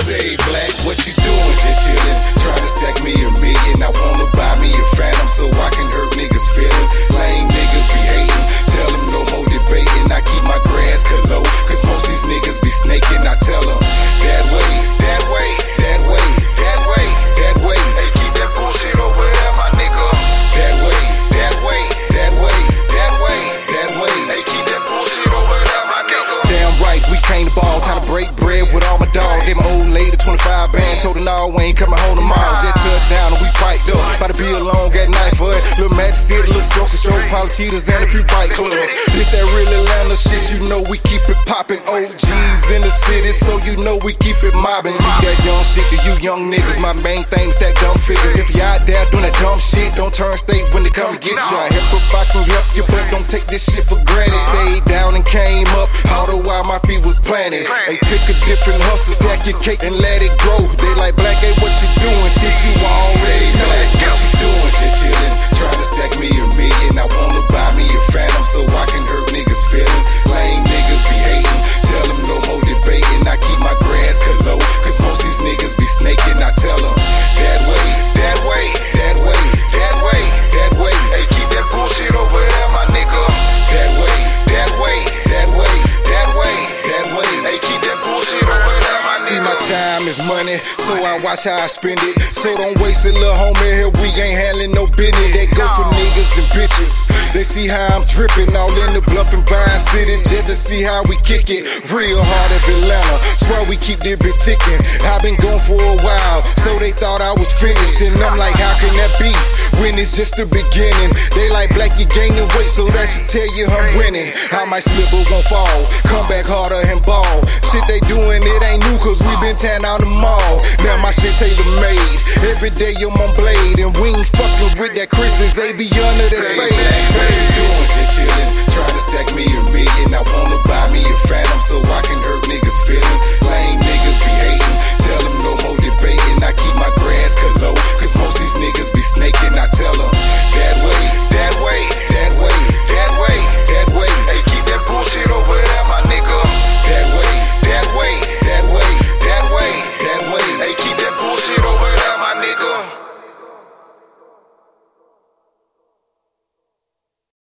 Say black, what you doing? Just chillin', Gave my old lady 25 bands, told her no, we ain't coming home tomorrow. Just touched down and we piped up. About to be alone, got night for it. Little Magic City, little stroke stroke, politicians and a few bike clubs. This that real Atlanta shit, you know we keep it poppin'. OGs in the city, so you know we keep it mobbing. Leave that young shit to you young niggas. My main thing's that dumb figures. If you out there doing that dumb shit, don't turn state when they come get you. I help if I can help you, but don't take this shit for granted. Stayed down and came up, all the while my feet was planted. Hey, pick a different hustle, stack your cake and let it grow. They like black, hey, what you doing? Shit, time is money, so I watch how I spend it. So don't waste it, little homie. Here we ain't handling no business. They go for niggas and bitches. They see how I'm dripping, all in the bluff and Vine City, just to see how we kick it. Real hard of Atlanta, swear we keep this bit ticking. I've been going for a while, so they thought I was finished. And I'm like, how can that be? When it's just the beginning. They like black, you gaining weight, so that should tell you I'm winning. I might slip but won't fall. Come back harder and ball. Shit they doing, it ain't new, cause we been tearing out the mall. Now my shit tailor made. Every day I'm on blade, and we ain't fucking with that Chris and Xavier under that Say spade. black, what you doing? Just chillin', trying to stack me a million. I wanna buy me a